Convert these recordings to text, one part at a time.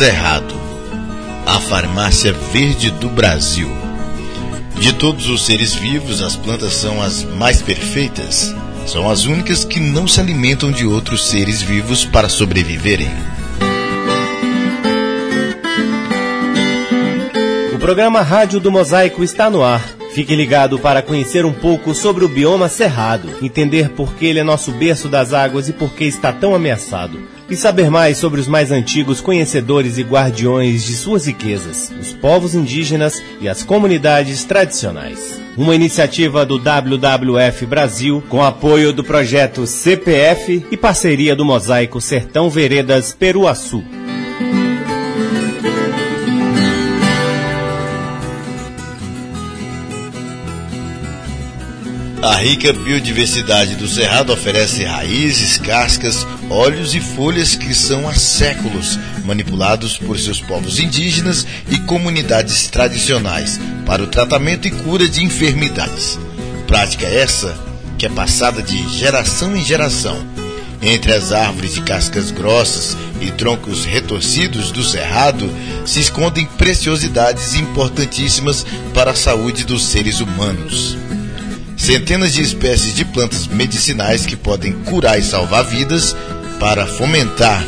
Cerrado, a farmácia verde do Brasil. De todos os seres vivos, as plantas são as mais perfeitas. São as únicas que não se alimentam de outros seres vivos para sobreviverem. Programa Rádio do Mosaico está no ar. Fique ligado para conhecer um pouco sobre o bioma cerrado, entender por que ele é nosso berço das águas e por que está tão ameaçado, e saber mais sobre os mais antigos conhecedores e guardiões de suas riquezas, os povos indígenas e as comunidades tradicionais. Uma iniciativa do WWF Brasil com apoio do projeto CPF e parceria do Mosaico Sertão Veredas Peruaçu. A rica biodiversidade do Cerrado oferece raízes, cascas, óleos e folhas que são há séculos manipulados por seus povos indígenas e comunidades tradicionais para o tratamento e cura de enfermidades. Prática essa que é passada de geração em geração. Entre as árvores de cascas grossas e troncos retorcidos do cerrado se escondem preciosidades importantíssimas para a saúde dos seres humanos centenas de espécies de plantas medicinais que podem curar e salvar vidas para fomentar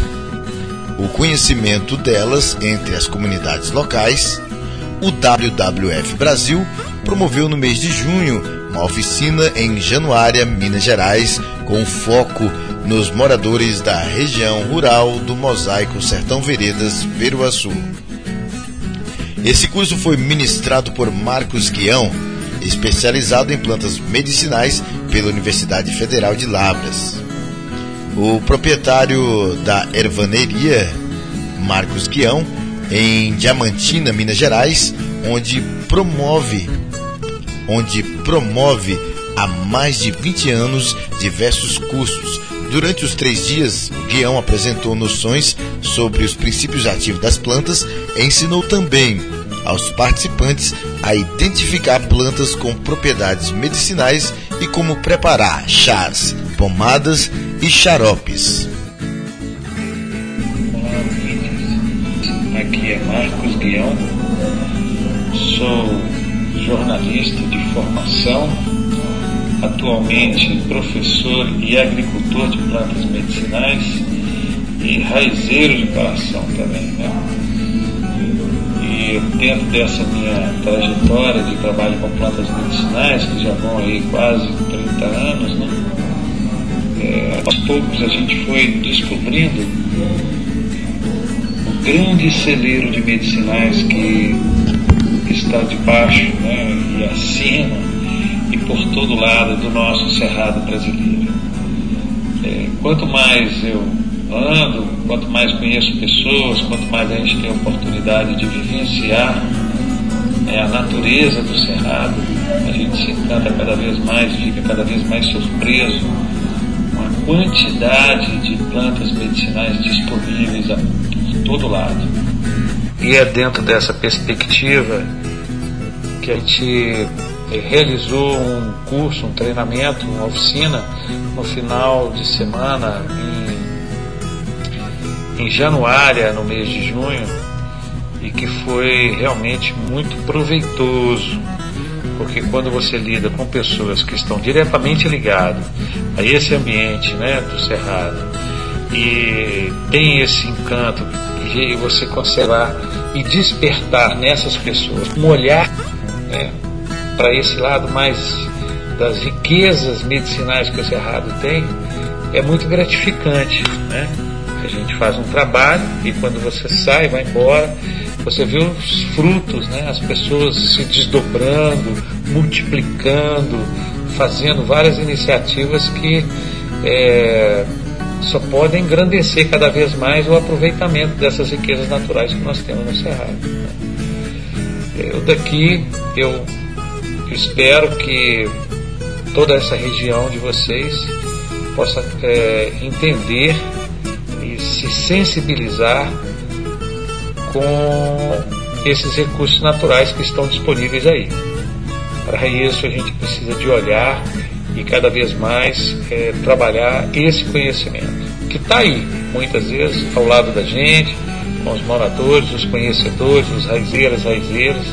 o conhecimento delas entre as comunidades locais. O WWF Brasil promoveu no mês de junho uma oficina em Januária, Minas Gerais, com foco nos moradores da região rural do Mosaico Sertão Veredas, Peruaçu. Esse curso foi ministrado por Marcos Guião, especializado em plantas medicinais pela Universidade Federal de Lavras. O proprietário da ervaneria, Marcos Guião, em Diamantina, Minas Gerais, onde promove onde promove há mais de 20 anos diversos cursos. Durante os três dias, Guião apresentou noções sobre os princípios ativos das plantas e ensinou também aos participantes a identificar plantas com propriedades medicinais e como preparar chás, pomadas e xaropes. Olá, aqui é Marcos Guião, sou jornalista de formação, atualmente professor e agricultor de plantas medicinais e raizeiro de coração também. Né? Dentro dessa minha trajetória de trabalho com plantas medicinais, que já vão aí quase 30 anos, né? É, aos poucos a gente foi descobrindo o grande celeiro de medicinais que está debaixo né, e acima e por todo lado do nosso cerrado brasileiro. É, quanto mais eu ando, quanto mais conheço pessoas, quanto mais a gente tem a oportunidade de vivenciar é, a natureza do cerrado, a gente se encanta cada vez mais, fica cada vez mais surpreso com a quantidade de plantas medicinais disponíveis a, por todo lado. E é dentro dessa perspectiva que a gente é, realizou um curso, um treinamento, uma oficina no final de semana em em Januária, no mês de junho, e que foi realmente muito proveitoso, porque quando você lida com pessoas que estão diretamente ligadas a esse ambiente né, do Cerrado e tem esse encanto e você consegue lá e despertar nessas pessoas um olhar né, para esse lado mais das riquezas medicinais que o Cerrado tem, é muito gratificante, né? A gente faz um trabalho e quando você sai, vai embora, você vê os frutos, né? as pessoas se desdobrando, multiplicando, fazendo várias iniciativas que é, só podem engrandecer cada vez mais o aproveitamento dessas riquezas naturais que nós temos no Cerrado. Né? Eu daqui, eu espero que toda essa região de vocês possa é, entender se sensibilizar com esses recursos naturais que estão disponíveis aí. Para isso a gente precisa de olhar e cada vez mais é, trabalhar esse conhecimento que está aí, muitas vezes ao lado da gente, com os moradores, os conhecedores, os raizeiras, raizeiras,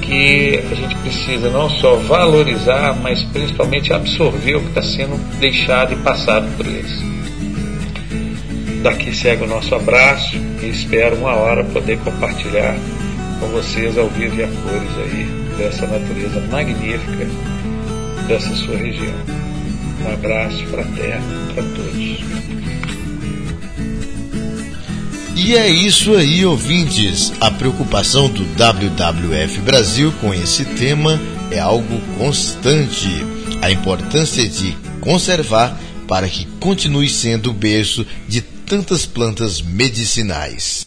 que a gente precisa não só valorizar, mas principalmente absorver o que está sendo deixado e passado por eles. Daqui segue o nosso abraço e espero uma hora poder compartilhar com vocês ao vivo e a cores aí dessa natureza magnífica dessa sua região. Um abraço fraterno para todos. E é isso aí, ouvintes. A preocupação do WWF Brasil com esse tema é algo constante. A importância de conservar para que continue sendo o berço de tantas plantas medicinais.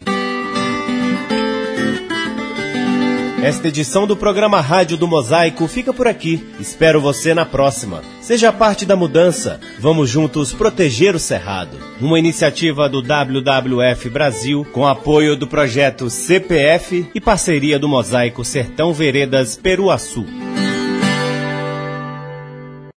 Esta edição do programa Rádio do Mosaico fica por aqui. Espero você na próxima. Seja parte da mudança. Vamos juntos proteger o Cerrado. Uma iniciativa do WWF Brasil com apoio do projeto CPF e parceria do Mosaico Sertão Veredas Peruaçu.